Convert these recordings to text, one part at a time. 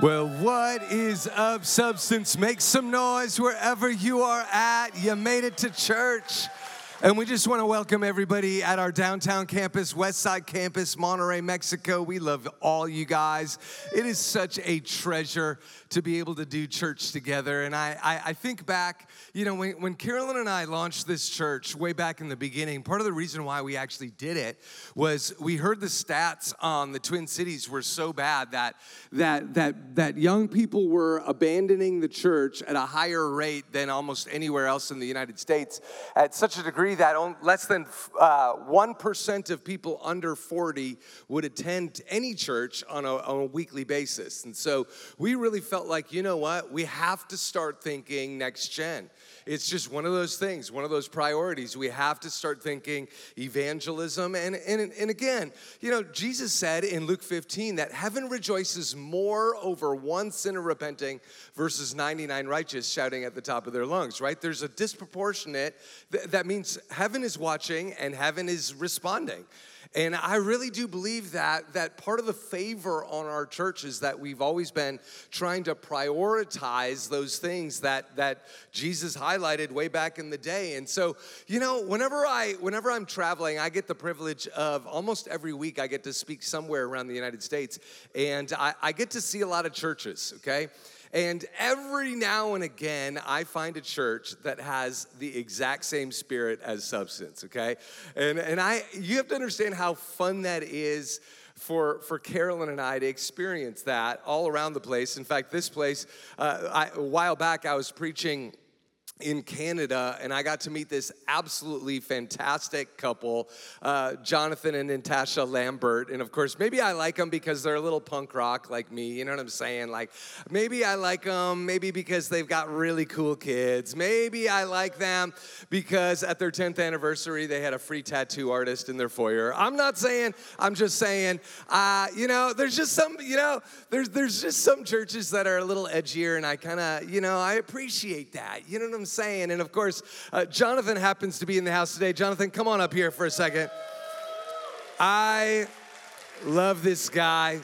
Well, what is up, Substance? Make some noise wherever you are at. You made it to church. And we just want to welcome everybody at our downtown campus, West Side campus, Monterrey, Mexico. We love all you guys. It is such a treasure to be able to do church together. And I, I, I think back, you know, when, when Carolyn and I launched this church way back in the beginning, part of the reason why we actually did it was we heard the stats on the Twin Cities were so bad that that that that young people were abandoning the church at a higher rate than almost anywhere else in the United States at such a degree that less than uh, 1% of people under 40 would attend any church on a, on a weekly basis. And so we really felt like, you know what? We have to start thinking next gen. It's just one of those things, one of those priorities. We have to start thinking evangelism. And, and, and again, you know, Jesus said in Luke 15 that heaven rejoices more over one sinner repenting versus 99 righteous shouting at the top of their lungs, right? There's a disproportionate, that means heaven is watching and heaven is responding. And I really do believe that that part of the favor on our church is that we've always been trying to prioritize those things that that Jesus highlighted way back in the day. And so, you know, whenever I whenever I'm traveling, I get the privilege of almost every week I get to speak somewhere around the United States, and I, I get to see a lot of churches. Okay. And every now and again, I find a church that has the exact same spirit as substance, okay? And, and I, you have to understand how fun that is for, for Carolyn and I to experience that all around the place. In fact, this place, uh, I, a while back, I was preaching in Canada, and I got to meet this absolutely fantastic couple, uh, Jonathan and Natasha Lambert. And of course, maybe I like them because they're a little punk rock like me. You know what I'm saying? Like, maybe I like them, maybe because they've got really cool kids. Maybe I like them because at their 10th anniversary, they had a free tattoo artist in their foyer. I'm not saying, I'm just saying, uh, you know, there's just some, you know, there's, there's just some churches that are a little edgier, and I kind of, you know, I appreciate that. You know what I'm saying. And of course, uh, Jonathan happens to be in the house today. Jonathan, come on up here for a second. I love this guy.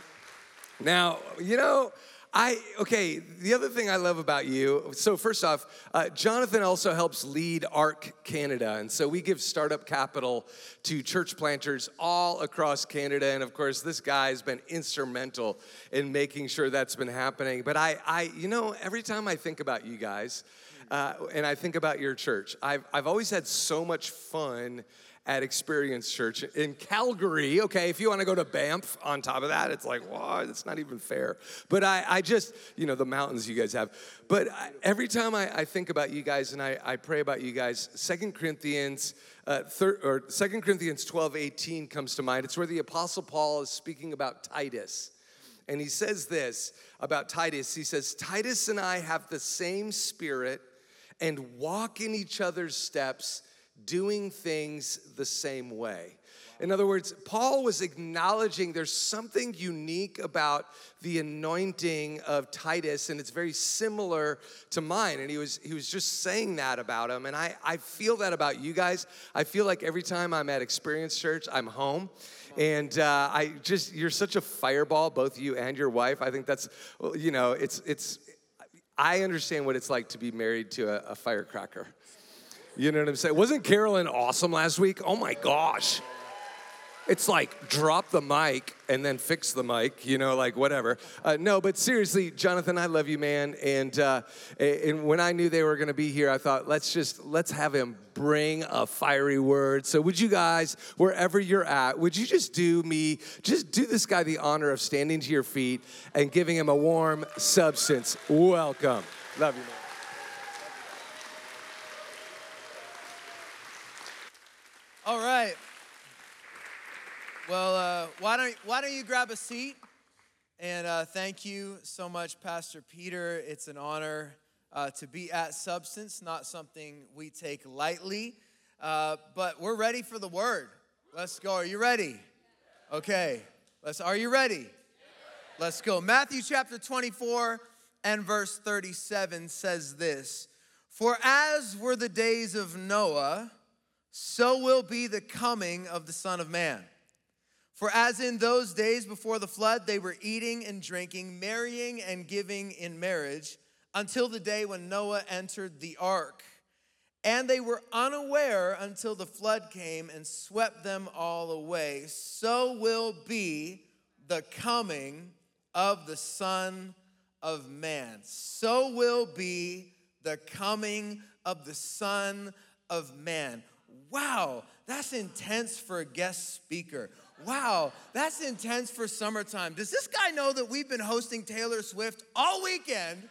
Now, you know, I, okay, the other thing I love about you, so first off, uh, Jonathan also helps lead ARC Canada. And so we give startup capital to church planters all across Canada. And of course, this guy has been instrumental in making sure that's been happening. But I, I you know, every time I think about you guys, uh, and I think about your church. I've, I've always had so much fun at Experience Church in Calgary. Okay, if you want to go to Banff on top of that, it's like, wow, that's not even fair. But I, I just, you know, the mountains you guys have. But I, every time I, I, think about you guys and I, I pray about you guys, Second Corinthians, uh, thir- or Second Corinthians 12, 18 comes to mind. It's where the Apostle Paul is speaking about Titus. And he says this about Titus. He says, Titus and I have the same spirit and walk in each other's steps, doing things the same way. In other words, Paul was acknowledging there's something unique about the anointing of Titus, and it's very similar to mine. And he was he was just saying that about him. And I, I feel that about you guys. I feel like every time I'm at Experience Church, I'm home. And uh, I just you're such a fireball, both you and your wife. I think that's you know, it's it's I understand what it's like to be married to a, a firecracker. You know what I'm saying? Wasn't Carolyn awesome last week? Oh my gosh. It's like drop the mic and then fix the mic, you know, like whatever. Uh, no, but seriously, Jonathan, I love you, man. And uh, and when I knew they were going to be here, I thought let's just let's have him bring a fiery word. So would you guys, wherever you're at, would you just do me, just do this guy the honor of standing to your feet and giving him a warm substance welcome. Love you, man. All right. Well, uh, why, don't, why don't you grab a seat? And uh, thank you so much, Pastor Peter. It's an honor uh, to be at Substance, not something we take lightly, uh, but we're ready for the word. Let's go. Are you ready? Okay. Let's. Are you ready? Let's go. Matthew chapter 24 and verse 37 says this For as were the days of Noah, so will be the coming of the Son of Man. For as in those days before the flood, they were eating and drinking, marrying and giving in marriage, until the day when Noah entered the ark. And they were unaware until the flood came and swept them all away. So will be the coming of the Son of Man. So will be the coming of the Son of Man. Wow, that's intense for a guest speaker. Wow, that's intense for summertime. Does this guy know that we've been hosting Taylor Swift all weekend?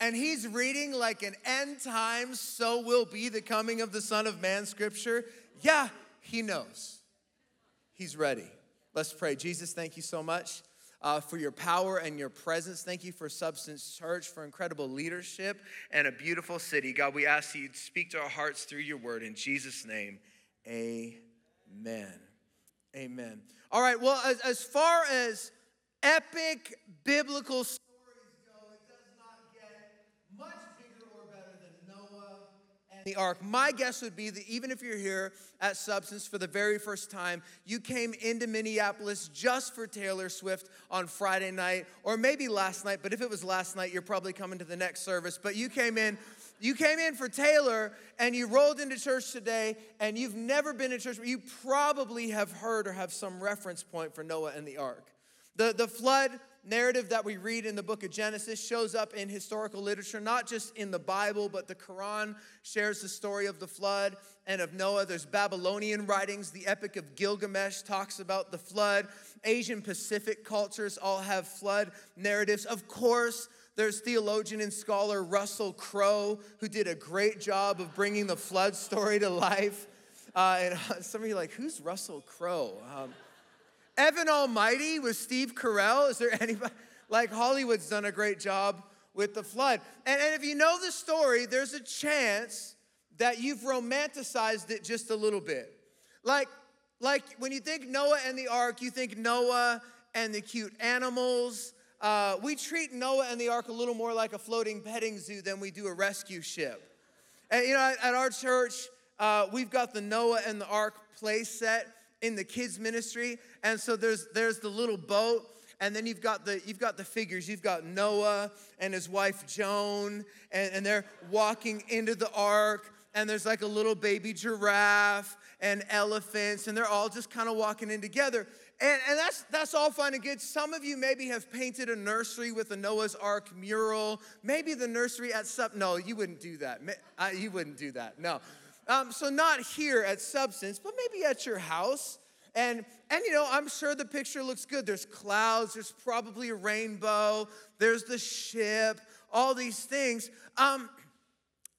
and he's reading like an end times, so will be the coming of the Son of Man scripture, yeah, he knows. He's ready. Let's pray. Jesus, thank you so much uh, for your power and your presence. Thank you for Substance Church, for incredible leadership and a beautiful city. God, we ask you to speak to our hearts through your word. In Jesus' name, amen. Amen. All right, well, as, as far as epic biblical the ark. My guess would be that even if you're here at Substance for the very first time, you came into Minneapolis just for Taylor Swift on Friday night, or maybe last night, but if it was last night, you're probably coming to the next service. But you came in. You came in for Taylor and you rolled into church today and you've never been in church, but you probably have heard or have some reference point for Noah and the ark. The, the flood narrative that we read in the book of Genesis shows up in historical literature, not just in the Bible, but the Quran shares the story of the flood and of Noah. There's Babylonian writings. The Epic of Gilgamesh talks about the flood. Asian Pacific cultures all have flood narratives. Of course, there's theologian and scholar Russell Crowe, who did a great job of bringing the flood story to life. Uh, and some of you like, who's Russell Crowe? Um, Evan Almighty with Steve Carell. Is there anybody? Like Hollywood's done a great job with the flood. And, and if you know the story, there's a chance that you've romanticized it just a little bit. Like, like when you think Noah and the ark, you think Noah and the cute animals. Uh, we treat Noah and the ark a little more like a floating petting zoo than we do a rescue ship. And you know, at, at our church, uh, we've got the Noah and the ark play set in the kids ministry and so there's there's the little boat and then you've got the you've got the figures. You've got noah and his wife joan and, and they're walking into the ark and there's like a little baby giraffe and elephants and they're all just kind of walking in together. And, and that's that's all fine and good. Some of you maybe have painted a nursery with a noah's ark mural maybe the nursery at some no you wouldn't do that. You wouldn't do that no um, so not here at Substance, but maybe at your house. And, and you know, I'm sure the picture looks good. There's clouds, there's probably a rainbow, there's the ship, all these things. Um,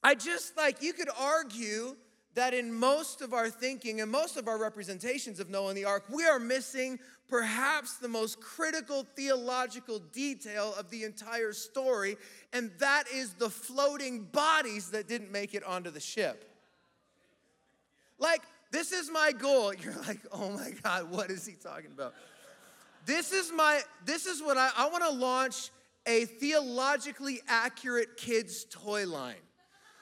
I just like, you could argue that in most of our thinking and most of our representations of Noah and the ark, we are missing perhaps the most critical theological detail of the entire story, and that is the floating bodies that didn't make it onto the ship. Like, this is my goal. You're like, oh my God, what is he talking about? This is my, this is what I, I want to launch a theologically accurate kids' toy line.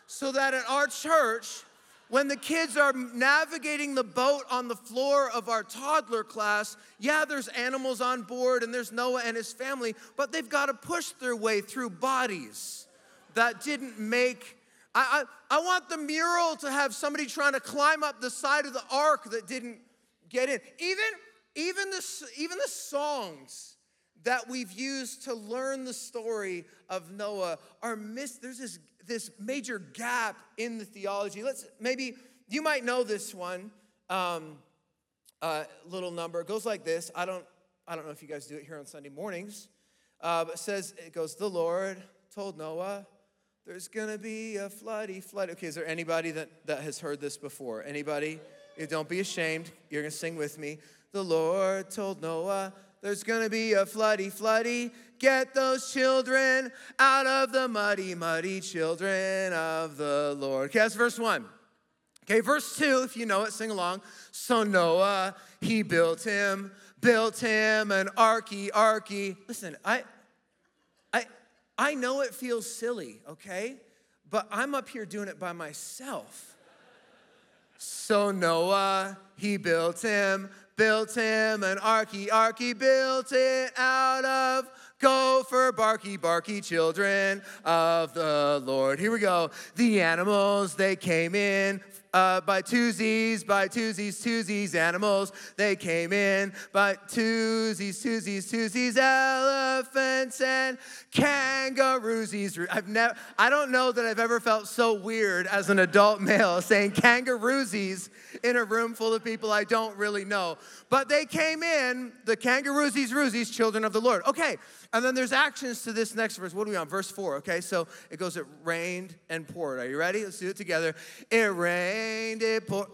So that at our church, when the kids are navigating the boat on the floor of our toddler class, yeah, there's animals on board and there's Noah and his family, but they've got to push their way through bodies that didn't make I, I, I want the mural to have somebody trying to climb up the side of the ark that didn't get in. Even, even, the, even the songs that we've used to learn the story of Noah are missed. There's this, this major gap in the theology. Let's maybe, you might know this one. Um, uh, little number. It goes like this. I don't, I don't know if you guys do it here on Sunday mornings, uh, but it says, it goes, The Lord told Noah, there's gonna be a floody flood. Okay, is there anybody that, that has heard this before? Anybody? Don't be ashamed. You're gonna sing with me. The Lord told Noah, there's gonna be a floody, floody. Get those children out of the muddy, muddy children of the Lord. Okay, that's verse one. Okay, verse two, if you know it, sing along. So Noah, he built him, built him an arky, arky. Listen, I, I know it feels silly, okay? But I'm up here doing it by myself. So Noah, he built him, built him an arky, arky built it out of gopher, barky, barky children of the Lord. Here we go. The animals, they came in uh, by twosies, by twosies, twosies, animals. They came in by twosies, twosies, twosies, elephants and kangaroosies. I've never, I don't know that I've ever felt so weird as an adult male saying kangaroosies in a room full of people I don't really know. But they came in, the kangaroosies, roosies, children of the Lord. Okay, and then there's actions to this next verse. What are we on? Verse 4, okay? So it goes, it rained and poured. Are you ready? Let's do it together. It rained, it poured.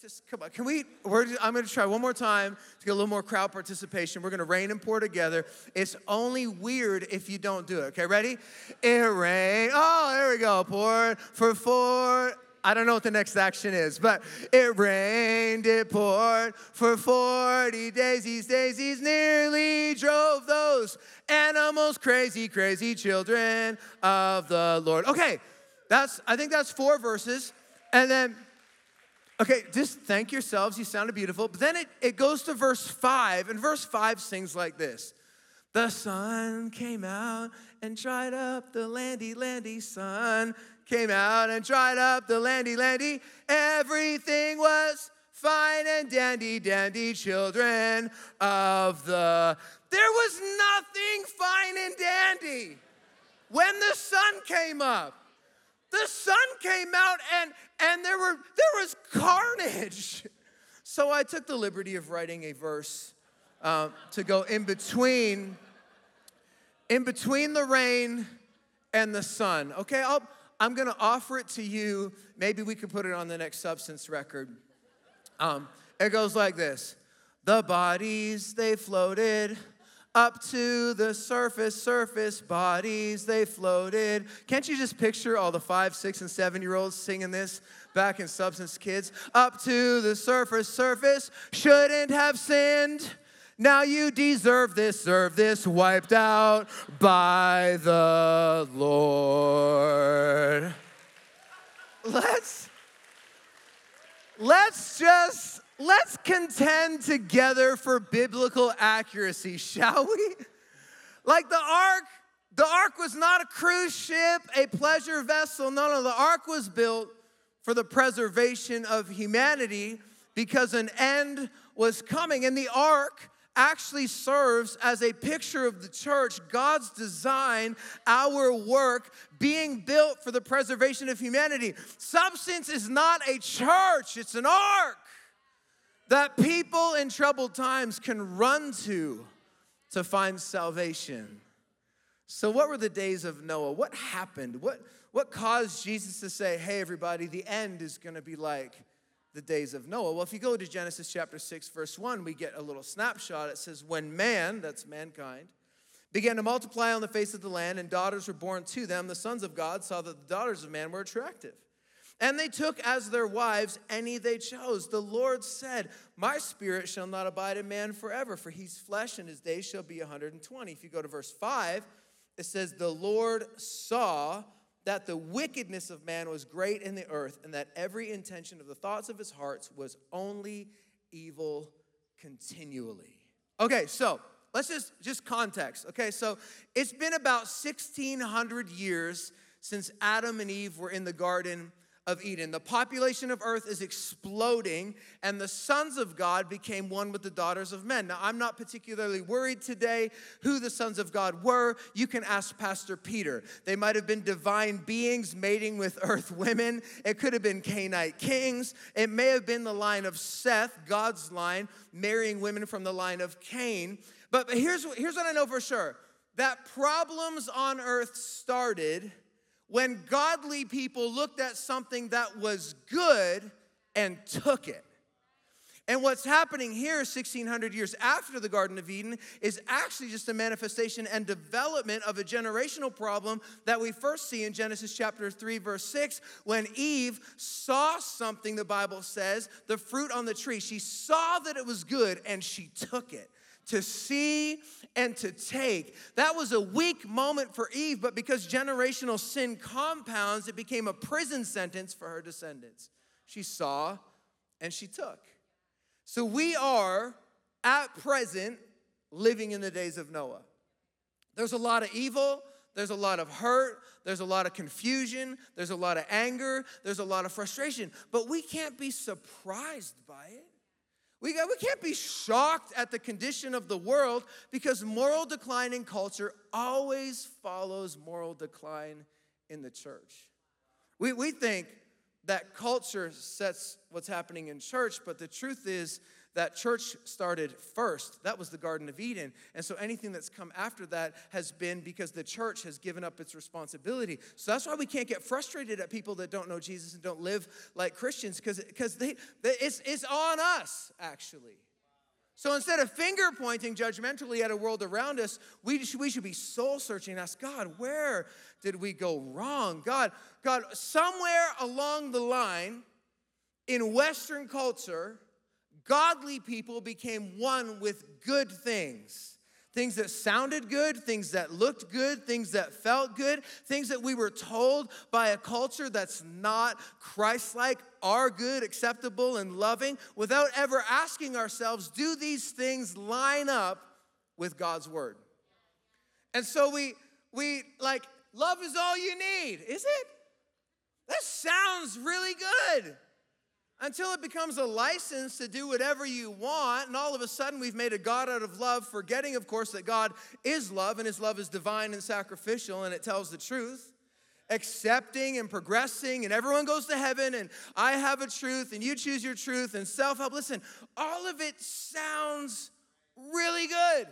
Just come on. Can we? I'm going to try one more time to get a little more crowd participation. We're going to rain and pour together. It's only weird if you don't do it. Okay, ready? It rained. Oh, there we go. Poured for four I don't know what the next action is, but it rained, it poured for 40 days. These daisies nearly drove those animals crazy, crazy children of the Lord. Okay, that's I think that's four verses. And then, okay, just thank yourselves. You sounded beautiful. But then it, it goes to verse five, and verse five sings like this. The sun came out and dried up the landy, landy sun came out and dried up the landy, landy. Everything was fine and dandy, dandy children of the. There was nothing fine and dandy when the sun came up. The sun came out and and there were there was carnage. So I took the liberty of writing a verse uh, to go in between in between the rain and the sun. Okay, I'll I'm going to offer it to you. Maybe we could put it on the next substance record. Um, it goes like this The bodies, they floated up to the surface, surface bodies, they floated. Can't you just picture all the five, six, and seven year olds singing this back in Substance Kids? Up to the surface, surface, shouldn't have sinned. Now you deserve this, serve this, wiped out by the Lord. Let's let's just let's contend together for biblical accuracy, shall we? Like the ark, the ark was not a cruise ship, a pleasure vessel. No, no, the ark was built for the preservation of humanity because an end was coming. And the ark actually serves as a picture of the church, God's design, our work being built for the preservation of humanity. Substance is not a church, it's an ark that people in troubled times can run to to find salvation. So, what were the days of Noah? What happened? What, what caused Jesus to say, hey, everybody, the end is gonna be like the days of Noah. Well, if you go to Genesis chapter 6, verse 1, we get a little snapshot. It says, When man, that's mankind, began to multiply on the face of the land, and daughters were born to them, the sons of God saw that the daughters of man were attractive. And they took as their wives any they chose. The Lord said, My spirit shall not abide in man forever, for he's flesh, and his days shall be 120. If you go to verse 5, it says, The Lord saw that the wickedness of man was great in the earth, and that every intention of the thoughts of his hearts was only evil continually. Okay, so let's just just context. Okay, so it's been about 1600 years since Adam and Eve were in the garden of Eden. The population of earth is exploding, and the sons of God became one with the daughters of men. Now, I'm not particularly worried today who the sons of God were. You can ask Pastor Peter. They might have been divine beings mating with earth women, it could have been Canaanite kings, it may have been the line of Seth, God's line, marrying women from the line of Cain. But here's, here's what I know for sure that problems on earth started when godly people looked at something that was good and took it. And what's happening here, 1600 years after the Garden of Eden, is actually just a manifestation and development of a generational problem that we first see in Genesis chapter 3, verse 6, when Eve saw something, the Bible says, the fruit on the tree. She saw that it was good and she took it to see and to take. That was a weak moment for Eve, but because generational sin compounds, it became a prison sentence for her descendants. She saw and she took. So we are at present living in the days of Noah. There's a lot of evil, there's a lot of hurt, there's a lot of confusion, there's a lot of anger, there's a lot of frustration, but we can't be surprised by it. We, got, we can't be shocked at the condition of the world because moral decline in culture always follows moral decline in the church. We, we think that culture sets what's happening in church, but the truth is that church started first. That was the Garden of Eden. And so anything that's come after that has been because the church has given up its responsibility. So that's why we can't get frustrated at people that don't know Jesus and don't live like Christians because they, they, it's, it's on us, actually. So instead of finger pointing judgmentally at a world around us, we should, we should be soul searching ask God, where did we go wrong? God, God, somewhere along the line in Western culture, godly people became one with good things. Things that sounded good, things that looked good, things that felt good, things that we were told by a culture that's not Christ like are good, acceptable, and loving, without ever asking ourselves, do these things line up with God's word? And so we, we like, love is all you need, is it? That sounds really good until it becomes a license to do whatever you want, and all of a sudden we've made a God out of love, forgetting, of course, that God is love, and His love is divine and sacrificial, and it tells the truth. Accepting and progressing, and everyone goes to heaven, and I have a truth, and you choose your truth, and self help. Listen, all of it sounds really good.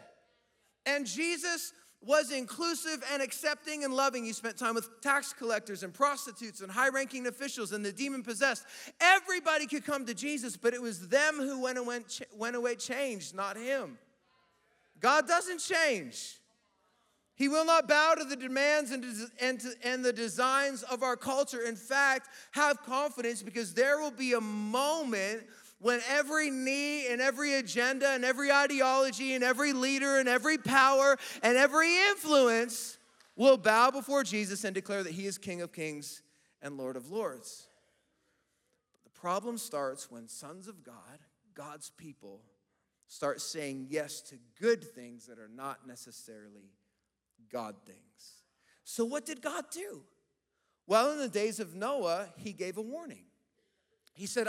And Jesus was inclusive and accepting and loving. You spent time with tax collectors and prostitutes and high ranking officials and the demon possessed. Everybody could come to Jesus, but it was them who went away, went away changed, not him. God doesn't change. He will not bow to the demands and, and, and the designs of our culture. In fact, have confidence because there will be a moment when every knee and every agenda and every ideology and every leader and every power and every influence will bow before Jesus and declare that he is King of Kings and Lord of Lords. But the problem starts when sons of God, God's people, start saying yes to good things that are not necessarily God things. So, what did God do? Well, in the days of Noah, he gave a warning. He said,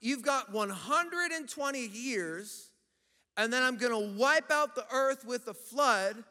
You've got 120 years, and then I'm gonna wipe out the earth with a flood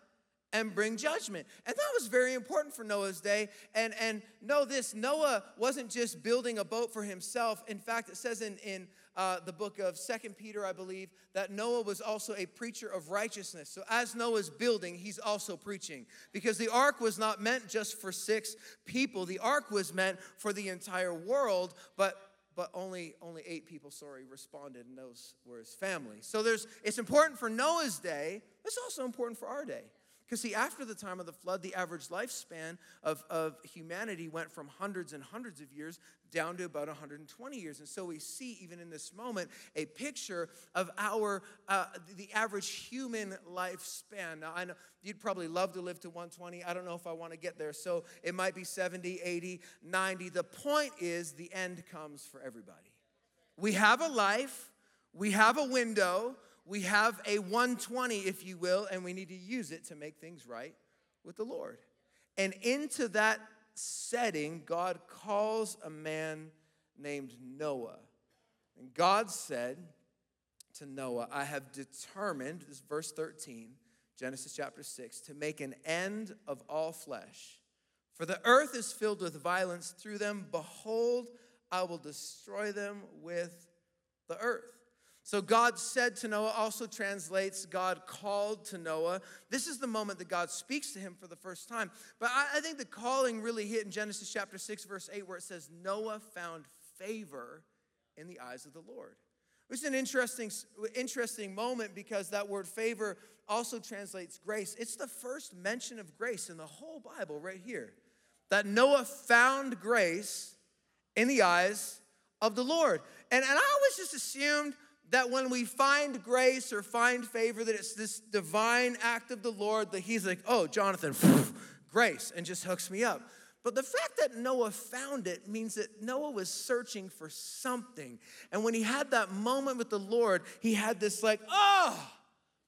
and bring judgment. And that was very important for Noah's day. And, and know this Noah wasn't just building a boat for himself. In fact, it says in, in uh, the book of Second Peter, I believe, that Noah was also a preacher of righteousness. So as Noah's building, he's also preaching. Because the ark was not meant just for six people, the ark was meant for the entire world. But but only only eight people sorry responded and those were his family. So there's it's important for noah's day it's also important for our day. Because see after the time of the flood the average lifespan of, of humanity went from hundreds and hundreds of years down to about 120 years. And so we see, even in this moment, a picture of our, uh, the average human lifespan. Now, I know you'd probably love to live to 120. I don't know if I want to get there. So it might be 70, 80, 90. The point is, the end comes for everybody. We have a life, we have a window, we have a 120, if you will, and we need to use it to make things right with the Lord. And into that setting, God calls a man named Noah. And God said to Noah, I have determined, this verse 13, Genesis chapter 6, to make an end of all flesh. For the earth is filled with violence through them. Behold, I will destroy them with the earth. So God said to Noah also translates God called to Noah. This is the moment that God speaks to him for the first time. But I, I, think the calling really hit in Genesis chapter 6, verse 8, where it says, Noah found favor in the eyes of the Lord. Is an interesting, interesting moment because that word favor also translates grace. It's the first mention of grace in the whole Bible, right here. That Noah found grace in the eyes of the Lord. And, and I always just assumed that when we find grace or find favor, that it's this divine act of the Lord that He's like, oh, Jonathan, grace, and just hooks me up. But the fact that Noah found it means that Noah was searching for something. And when he had that moment with the Lord, he had this, like, oh,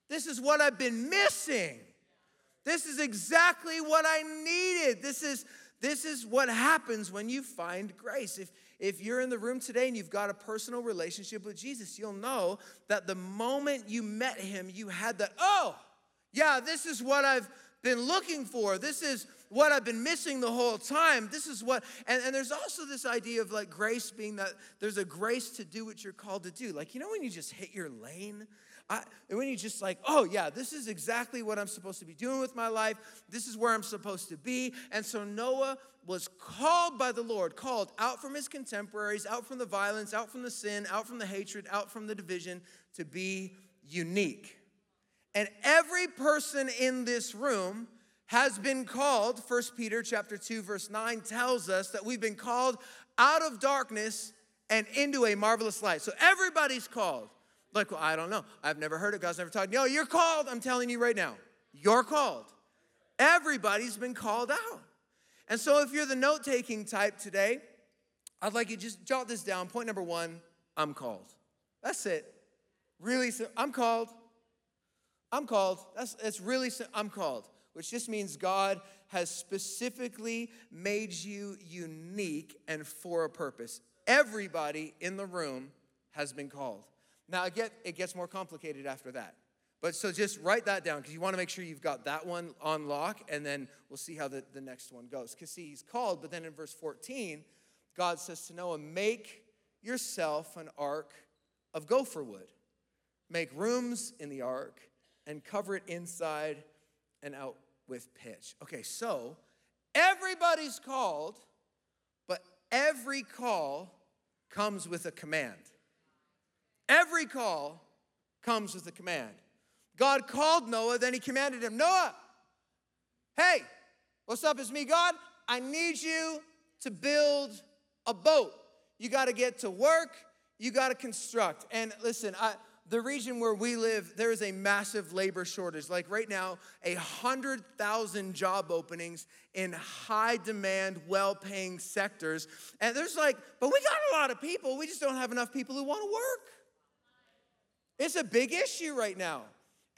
this is what I've been missing. This is exactly what I needed. This is, this is what happens when you find grace. If, if you're in the room today and you've got a personal relationship with Jesus, you'll know that the moment you met him, you had that, oh, yeah, this is what I've been looking for. This is what I've been missing the whole time. This is what, and, and there's also this idea of like grace being that there's a grace to do what you're called to do. Like, you know, when you just hit your lane? I, when you just like, oh yeah, this is exactly what I'm supposed to be doing with my life. This is where I'm supposed to be. And so Noah was called by the Lord, called out from his contemporaries, out from the violence, out from the sin, out from the hatred, out from the division to be unique. And every person in this room has been called, 1 Peter chapter 2 verse 9 tells us that we've been called out of darkness and into a marvelous light. So everybody's called. Like, well, I don't know. I've never heard it. God's never taught. No, you're called. I'm telling you right now. You're called. Everybody's been called out. And so if you're the note-taking type today, I'd like you to just jot this down. Point number one, I'm called. That's it. Really, I'm called. I'm called. That's, that's really, I'm called which just means God has specifically made you unique and for a purpose. Everybody in the room has been called. Now, it, get, it gets more complicated after that. But so just write that down because you want to make sure you've got that one on lock, and then we'll see how the, the next one goes. Because see, he's called, but then in verse 14, God says to Noah, Make yourself an ark of gopher wood. Make rooms in the ark and cover it inside and out with pitch. Okay, so everybody's called, but every call comes with a command. Every call comes with a command. God called Noah, then he commanded him, Noah, hey, what's up? It's me, God. I need you to build a boat. You got to get to work, you got to construct. And listen, I, the region where we live, there is a massive labor shortage. Like right now, a hundred thousand job openings in high demand, well paying sectors. And there's like, but we got a lot of people. We just don't have enough people who want to work. It's a big issue right now.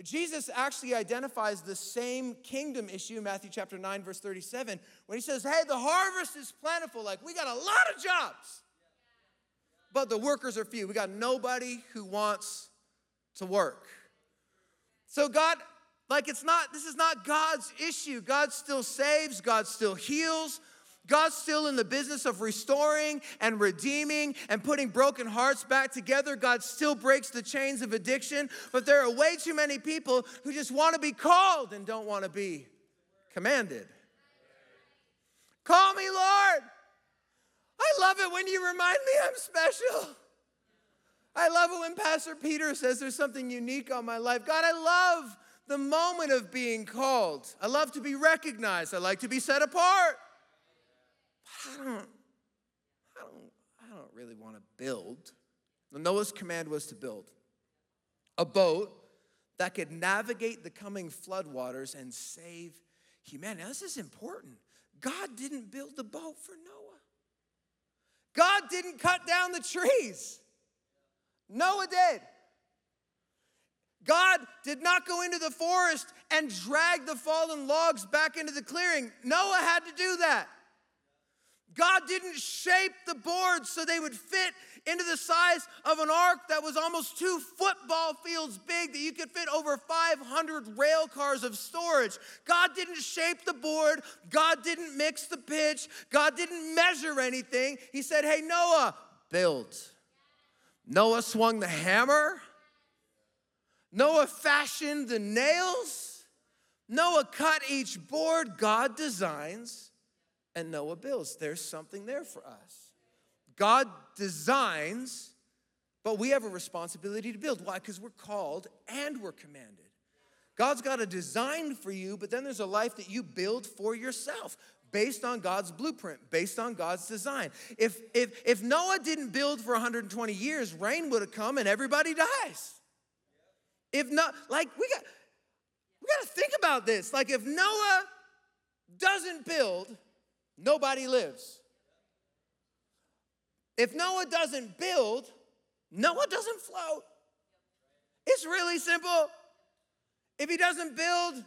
Jesus actually identifies the same kingdom issue Matthew chapter 9, verse 37, when he says, Hey, the harvest is plentiful. Like, we got a lot of jobs, but the workers are few. We got nobody who wants to work. So, God, like it's not, this is not God's issue. God still saves, God still heals. God's still in the business of restoring and redeeming and putting broken hearts back together. God still breaks the chains of addiction, but there are way too many people who just want to be called and don't want to be commanded. Call me, Lord. I love it when you remind me I'm special. I love it when Pastor Peter says there's something unique on my life. God, I love the moment of being called. I love to be recognized. I like to be set apart. I don't, I don't, I don't really want to build. Noah's command was to build a boat that could navigate the coming floodwaters and save humanity. Now, this is important. God didn't build the boat for Noah. God didn't cut down the trees. Noah did. God did not go into the forest and drag the fallen logs back into the clearing. Noah had to do that. God didn't shape the boards so they would fit into the size of an ark that was almost two football fields big, that you could fit over 500 rail cars of storage. God didn't shape the board. God didn't mix the pitch. God didn't measure anything. He said, Hey, Noah, build. Noah swung the hammer. Noah fashioned the nails. Noah cut each board God designs, and Noah builds. There's something there for us. God designs, but we have a responsibility to build. Why? Because we're called and we're commanded. God's got a design for you, but then there's a life that you build for yourself based on God's blueprint, based on God's design. If, if, if Noah didn't build for 120 years, rain would have come and everybody dies. If not, like we got we got to think about this. Like if Noah doesn't build, nobody lives. If Noah doesn't build, Noah doesn't float. It's really simple. If he doesn't build,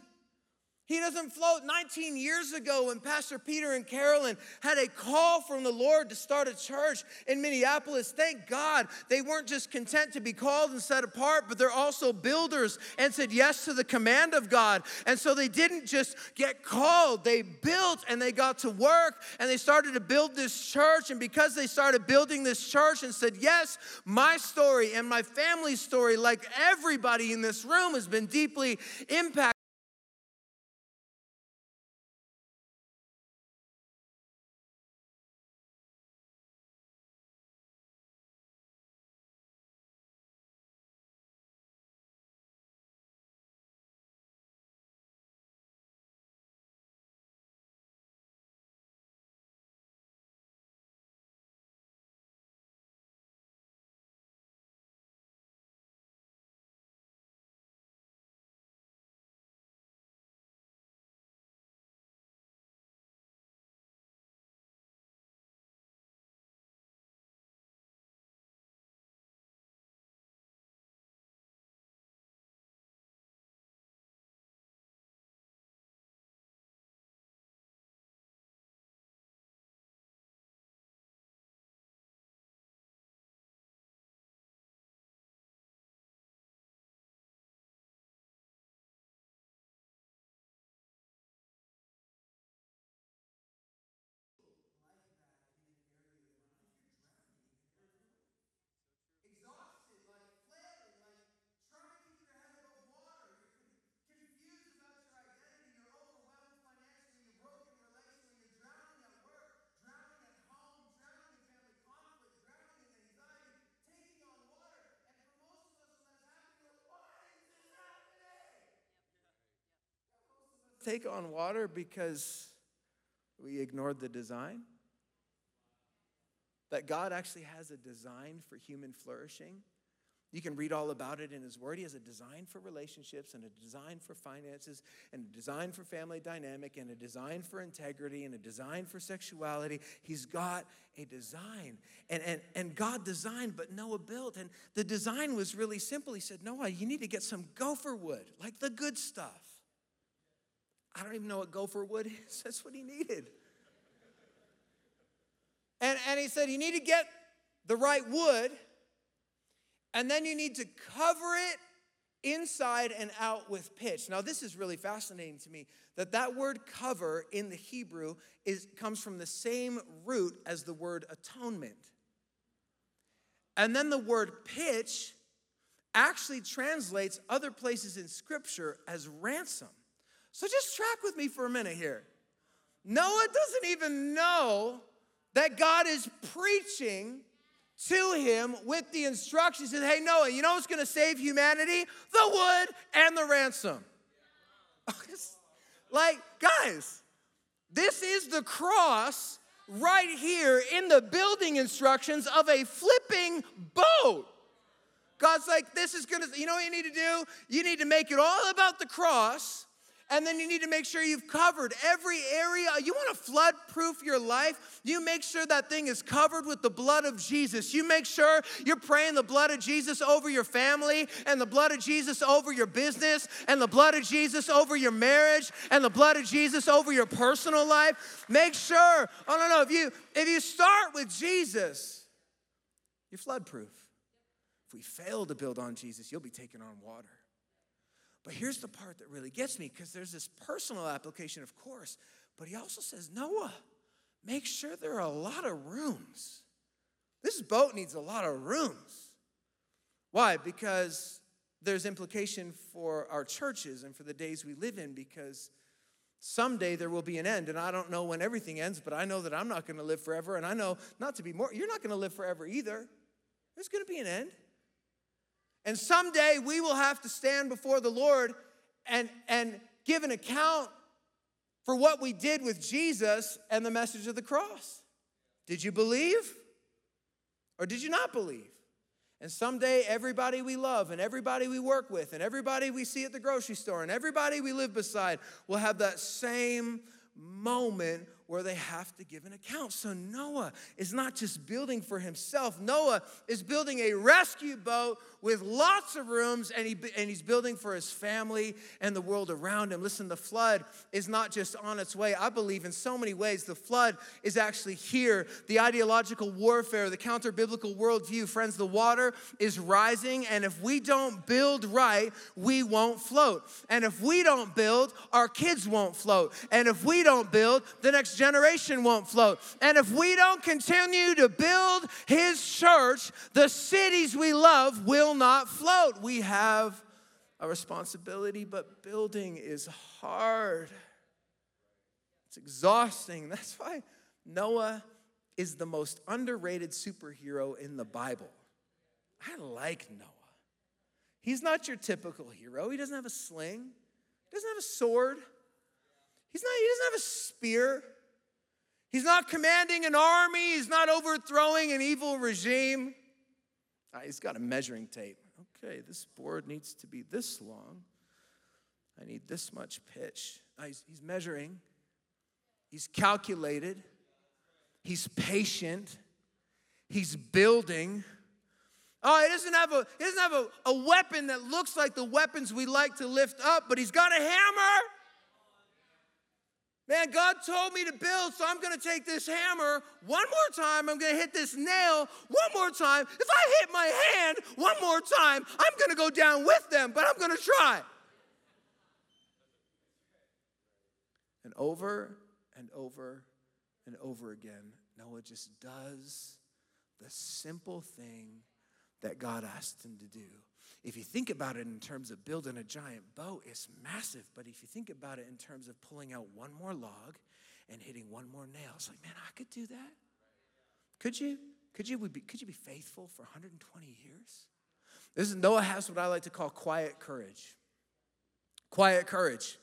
he doesn't float. 19 years ago, when Pastor Peter and Carolyn had a call from the Lord to start a church in Minneapolis, thank God they weren't just content to be called and set apart, but they're also builders and said yes to the command of God. And so they didn't just get called, they built and they got to work and they started to build this church. And because they started building this church and said, Yes, my story and my family's story, like everybody in this room, has been deeply impacted take on water because we ignored the design? That God actually has a design for human flourishing? You can read all about it in His Word. He has a design for relationships, and a design for finances, and a design for family dynamic, and a design for integrity, and a design for sexuality. He's got a design. And, and, and God designed, but Noah built. And the design was really simple. He said, Noah, you need to get some gopher wood, like the good stuff. I don't even know what gopher wood is. That's what he needed. And, and he said, You need to get the right wood, and then you need to cover it inside and out with pitch. Now, this is really fascinating to me that that word cover in the Hebrew is, comes from the same root as the word atonement. And then the word pitch actually translates other places in Scripture as ransom. So just track with me for a minute here. Noah doesn't even know that God is preaching to him with the instructions. He says, Hey, Noah, you know what's to save humanity? The wood and the ransom. like, guys, this is the cross right here in the building instructions of a flipping boat. God's like, this is gonna, you know what you need to do? You need to make it all about the cross and then you need to make sure you've covered every area. You want to flood proof your life? You make sure that thing is covered with the blood of Jesus. You make sure you're praying the blood of Jesus over your family, and the blood of Jesus over your business, and the blood of Jesus over your marriage, and the blood of Jesus over your personal life. Make sure, oh no, no, if you if you start with Jesus, you're flood proof. If we fail to build on Jesus, you'll be taken on water. But here's the part that really gets me because there's this personal application, of course, but he also says, Noah, make sure there are a lot of rooms. This boat needs a lot of rooms. Why? Because there's implication for our churches and for the days we live in because someday there will be an end and i don't know when everything ends but i know that i'm not going to live forever and i know not to be more you're not going to live forever either there's going to be an end and someday we will have to stand before the Lord and, and give an account for what we did with Jesus and the message of the cross. Did you believe or did you not believe? And someday, everybody we love, and everybody we work with, and everybody we see at the grocery store, and everybody we live beside will have that same moment where they have to give an account. So Noah is not just building for himself, Noah is building a rescue boat with lots of rooms, and, he, and he's building for his family and the world around him. Listen, the flood is not just on its way. I believe in so many ways the flood is actually here. The ideological warfare, the counter biblical worldview, friends, the water is rising, and if we don't build right, we won't float. And if we don't build, our kids won't float. And if we don't build, the next generation won't float. And if we don't continue to build His church, the cities we love will not float. We have a responsibility, but building is hard. It's exhausting. That's why Noah is the most underrated superhero in the Bible. I like Noah. He's not your typical hero. He doesn't have a sling, he doesn't have a sword, he's not, he doesn't have a spear. He's not commanding an army, he's not overthrowing an evil regime. Ah, he's got a measuring tape. Okay, this board needs to be this long. I need this much pitch. Ah, he's, he's measuring, he's calculated, he's patient, he's building. Oh, he doesn't have a he doesn't have a, a weapon that looks like the weapons we like to lift up, but he's got a hammer. Man, God told me to build, so I'm gonna take this hammer one more time. I'm gonna hit this nail one more time. If I hit my hand one more time, I'm gonna go down with them, but I'm gonna try. And over and over and over again, Noah just does the simple thing that God asked him to do. If you think about it in terms of building a giant boat, it's massive. But if you think about it in terms of pulling out one more log and hitting one more nail, it's like, man, I could do that. Could you? Could you be, could you be faithful for 120 years? This is Noah has what I like to call quiet courage. Quiet courage.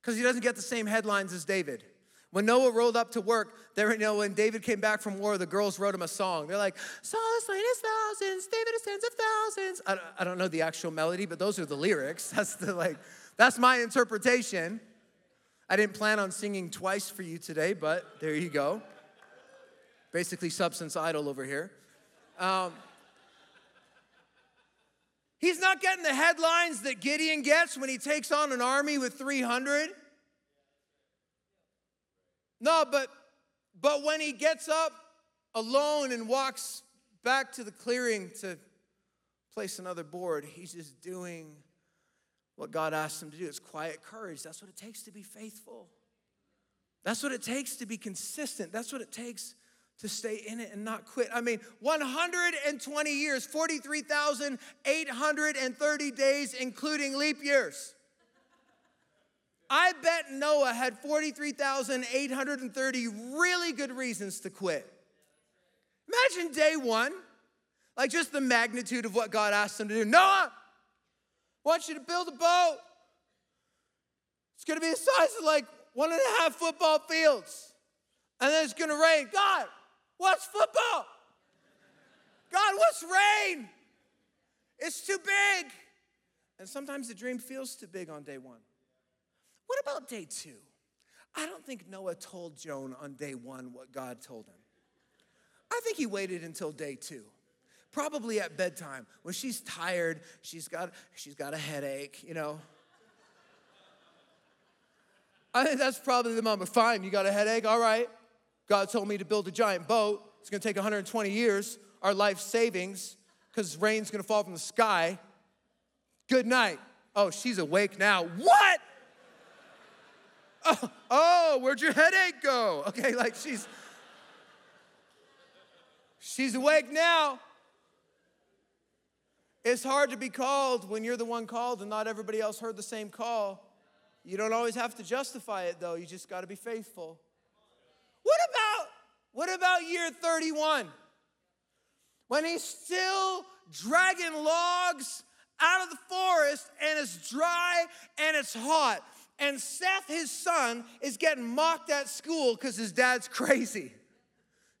Because he doesn't get the same headlines as David. When Noah rolled up to work, there, you know, when David came back from war, the girls wrote him a song. They're like, Saul has slain his thousands, David has tens of thousands. I don't, I don't know the actual melody, but those are the lyrics. That's the like, that's my interpretation. I didn't plan on singing twice for you today, but there you go. Basically, substance idol over here. Um, he's not getting the headlines that Gideon gets when he takes on an army with 300. No, but but when he gets up alone and walks back to the clearing to place another board, he's just doing what God asked him to do. It's quiet courage. That's what it takes to be faithful. That's what it takes to be consistent. That's what it takes to stay in it and not quit. I mean, 120 years, 43,830 days, including leap years. I bet Noah had 43,830 really good reasons to quit. Imagine day one, like just the magnitude of what God asked him to do. Noah, I want you to build a boat. It's gonna be the size of like one and a half football fields. And then it's gonna rain. God, what's football? God, what's rain? It's too big. And sometimes the dream feels too big on day one. What about day two? I don't think Noah told Joan on day one what God told him. I think he waited until day two. Probably at bedtime when she's tired, she's got, she's got a headache, you know. I think that's probably the moment. Fine, you got a headache? All right. God told me to build a giant boat. It's gonna take 120 years, our life savings, because rain's gonna fall from the sky. Good night. Oh, she's awake now. What? Oh, oh, where'd your headache go? Okay, like she's she's awake now. It's hard to be called when you're the one called and not everybody else heard the same call. You don't always have to justify it though. You just got to be faithful. What about what about year 31? When he's still dragging logs out of the forest and it's dry and it's hot. And Seth, his son, is getting mocked at school because his dad's crazy.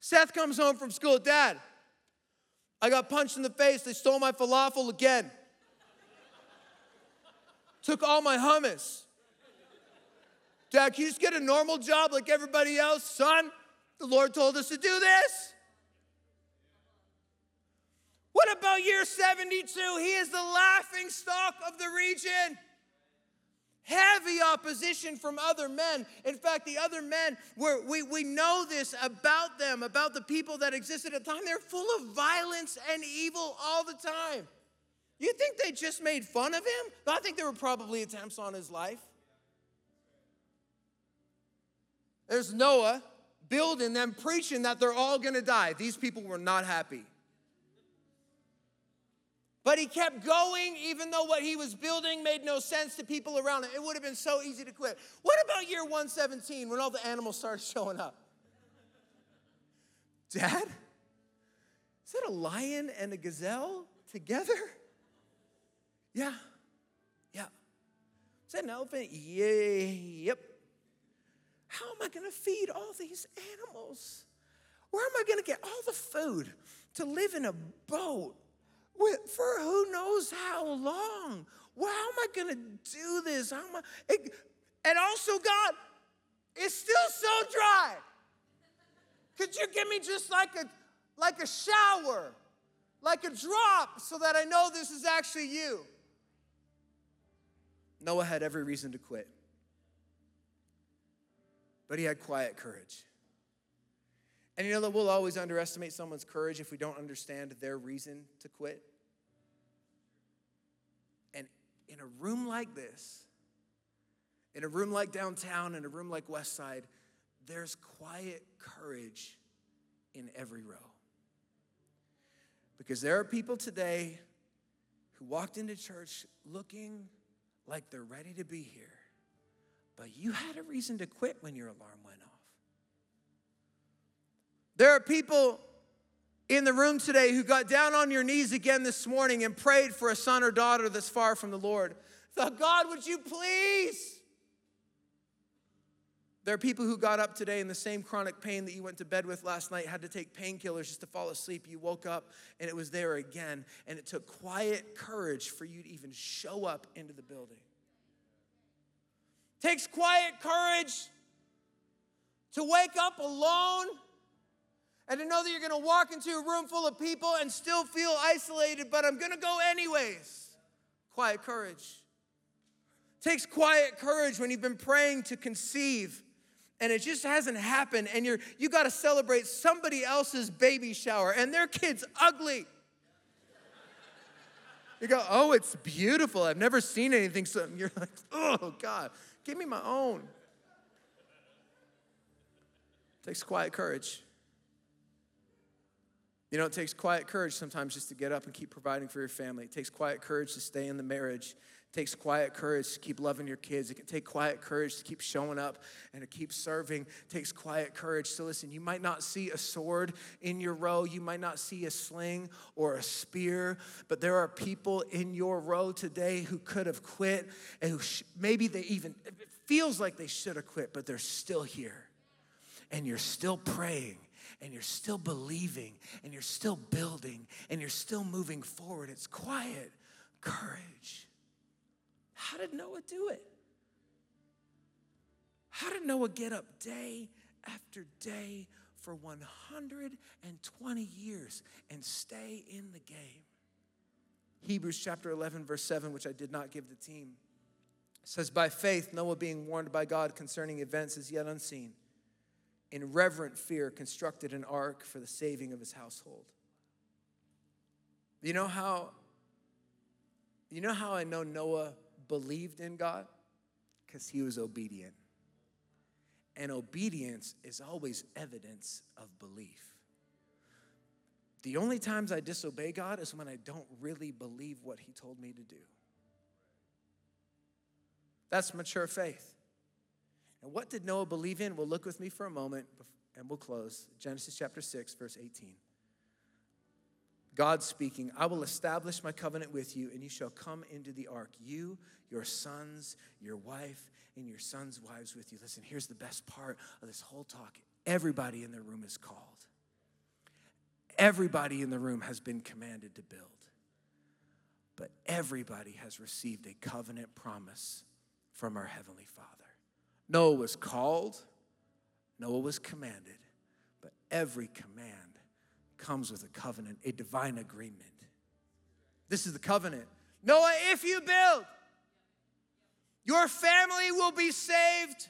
Seth comes home from school, Dad, I got punched in the face. They stole my falafel again. Took all my hummus. Dad, can you just get a normal job like everybody else? Son, the Lord told us to do this. What about year 72? He is the laughing stock of the region. Heavy opposition from other men. In fact, the other men, were, we, we know this about them, about the people that existed at the time. They're full of violence and evil all the time. You think they just made fun of him? I think there were probably attempts on his life. There's Noah building them, preaching that they're all gonna die. These people were not happy. But he kept going, even though what he was building made no sense to people around him. It would have been so easy to quit. What about year 117 when all the animals started showing up? Dad, is that a lion and a gazelle together? Yeah. Yeah. Is that an elephant? Yeah. Yep. How am I going to feed all these animals? Where am I going to get all the food to live in a boat? For who knows how long. Well, how am I going to do this? How am I? It, and also, God, it's still so dry. Could you give me just like a like a shower, like a drop, so that I know this is actually you? Noah had every reason to quit, but he had quiet courage. And you know that we'll always underestimate someone's courage if we don't understand their reason to quit. And in a room like this, in a room like downtown, in a room like Westside, there's quiet courage in every row. Because there are people today who walked into church looking like they're ready to be here, but you had a reason to quit when your alarm went off. There are people in the room today who got down on your knees again this morning and prayed for a son or daughter that's far from the Lord. Thought, God, would you please? There are people who got up today in the same chronic pain that you went to bed with last night, had to take painkillers just to fall asleep. You woke up and it was there again. And it took quiet courage for you to even show up into the building. Takes quiet courage to wake up alone and to know that you're going to walk into a room full of people and still feel isolated, but I'm going to go anyways. Quiet courage. Takes quiet courage when you've been praying to conceive and it just hasn't happened and you're you got to celebrate somebody else's baby shower and their kid's ugly. You go, "Oh, it's beautiful. I've never seen anything so." You're like, "Oh God, give me my own." Takes quiet courage. You know, it takes quiet courage sometimes just to get up and keep providing for your family. It takes quiet courage to stay in the marriage. It takes quiet courage to keep loving your kids. It can take quiet courage to keep showing up and to keep serving. It takes quiet courage. So listen, you might not see a sword in your row, you might not see a sling or a spear, but there are people in your row today who could have quit and who sh- maybe they even feels like they should have quit, but they're still here. And you're still praying and you're still believing and you're still building and you're still moving forward. It's quiet courage. How did Noah do it? How did Noah get up day after day for 120 years and stay in the game? Hebrews chapter 11, verse 7, which I did not give the team, says, By faith, Noah being warned by God concerning events as yet unseen in reverent fear, constructed an ark for the saving of his household. You know how you know how I know Noah believed in God? Because he was obedient. And obedience is always evidence of belief. The only times I disobey God is when I don't really believe what he told me to do. That's mature faith. And what did Noah believe in? Well, look with me for a moment and we'll close. Genesis chapter 6, verse 18. God speaking, I will establish my covenant with you, and you shall come into the ark, you, your sons, your wife, and your sons' wives with you. Listen, here's the best part of this whole talk everybody in the room is called, everybody in the room has been commanded to build, but everybody has received a covenant promise from our Heavenly Father Noah was called, Noah was commanded, but every command comes with a covenant, a divine agreement. This is the covenant. Noah, if you build, your family will be saved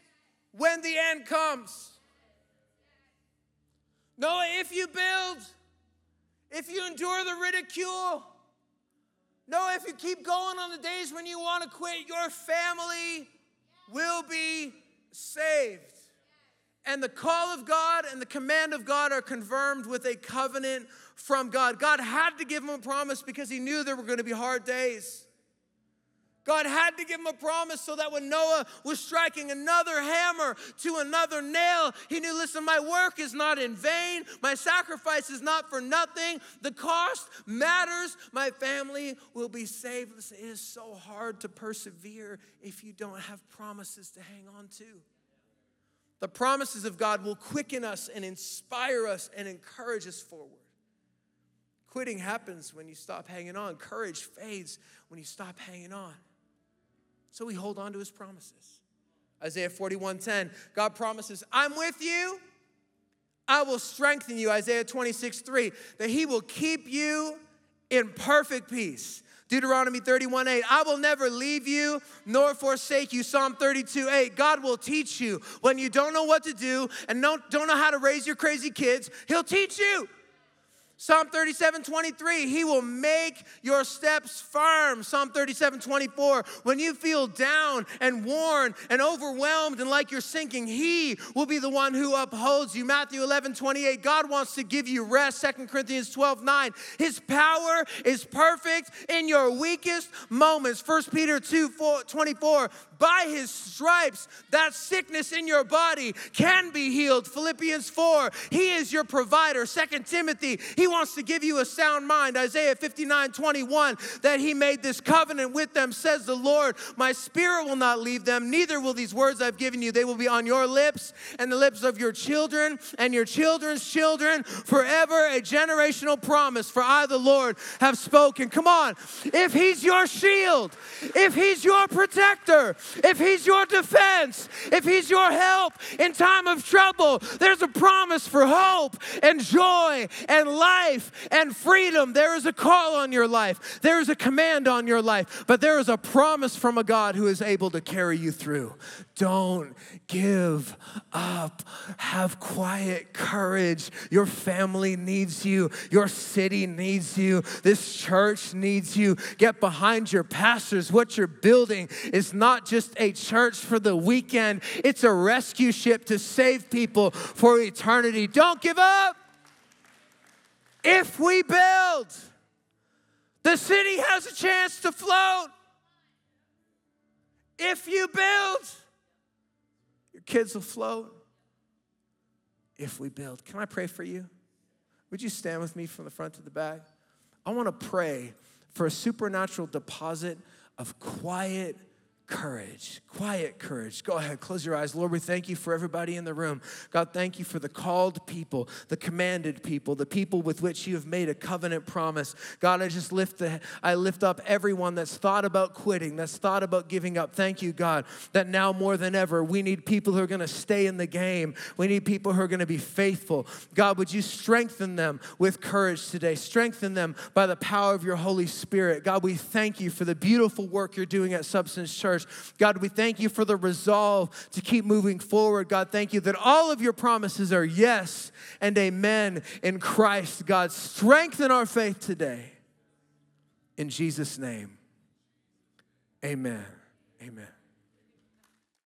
when the end comes. Noah, if you build, if you endure the ridicule, Noah, if you keep going on the days when you want to quit, your family will be saved. And the call of God and the command of God are confirmed with a covenant from God. God had to give him a promise because he knew there were going to be hard days. God had to give him a promise so that when Noah was striking another hammer to another nail, he knew, listen, my work is not in vain. My sacrifice is not for nothing. The cost matters. My family will be saved. Listen, it is so hard to persevere if you don't have promises to hang on to. The promises of God will quicken us and inspire us and encourage us forward. Quitting happens when you stop hanging on. Courage fades when you stop hanging on. So we hold on to his promises. Isaiah 41:10, God promises, I'm with you. I will strengthen you. Isaiah 26, 3, that he will keep you in perfect peace. Deuteronomy 31, 8, I will never leave you nor forsake you. Psalm 32, 8, God will teach you. When you don't know what to do and don't, don't know how to raise your crazy kids, he'll teach you. Psalm 37, 23, he will make your steps firm. Psalm 37, 24, when you feel down and worn and overwhelmed and like you're sinking, he will be the one who upholds you. Matthew 11, 28, God wants to give you rest. 2 Corinthians 12, 9, his power is perfect in your weakest moments. 1 Peter 2, 4, 24, by his stripes, that sickness in your body can be healed. Philippians 4, he is your provider. 2 Timothy, he wants to give you a sound mind. Isaiah 59, 21, that he made this covenant with them, says the Lord, my spirit will not leave them, neither will these words I've given you. They will be on your lips and the lips of your children and your children's children forever, a generational promise. For I, the Lord, have spoken. Come on, if he's your shield, if he's your protector, if He's your defense, if He's your help in time of trouble, there's a promise for hope and joy and life and freedom. There is a call on your life, there is a command on your life, but there is a promise from a God who is able to carry you through. Don't give up. Have quiet courage. Your family needs you. Your city needs you. This church needs you. Get behind your pastors. What you're building is not just a church for the weekend, it's a rescue ship to save people for eternity. Don't give up. If we build, the city has a chance to float. If you build, your kids will float if we build. Can I pray for you? Would you stand with me from the front to the back? I want to pray for a supernatural deposit of quiet courage, quiet courage. Go ahead, close your eyes. Lord, we thank you for everybody in the room. God, thank you for the called people, the commanded people, the people with which you have made a covenant promise. God, I just lift the, I lift up everyone that's thought about quitting, that's thought about giving up. Thank you, God, that now more than ever, we need people who are going to stay in the game. We need people who are going to be faithful. God, would you strengthen them with courage today? Strengthen them by the power of your Holy Spirit. God, we thank you for the beautiful work you're doing at Substance Church church. God, we thank you for the resolve to keep moving forward. God, thank you that all of your promises are yes and amen in Christ. God, strengthen our faith today. In Jesus' name, amen. Amen.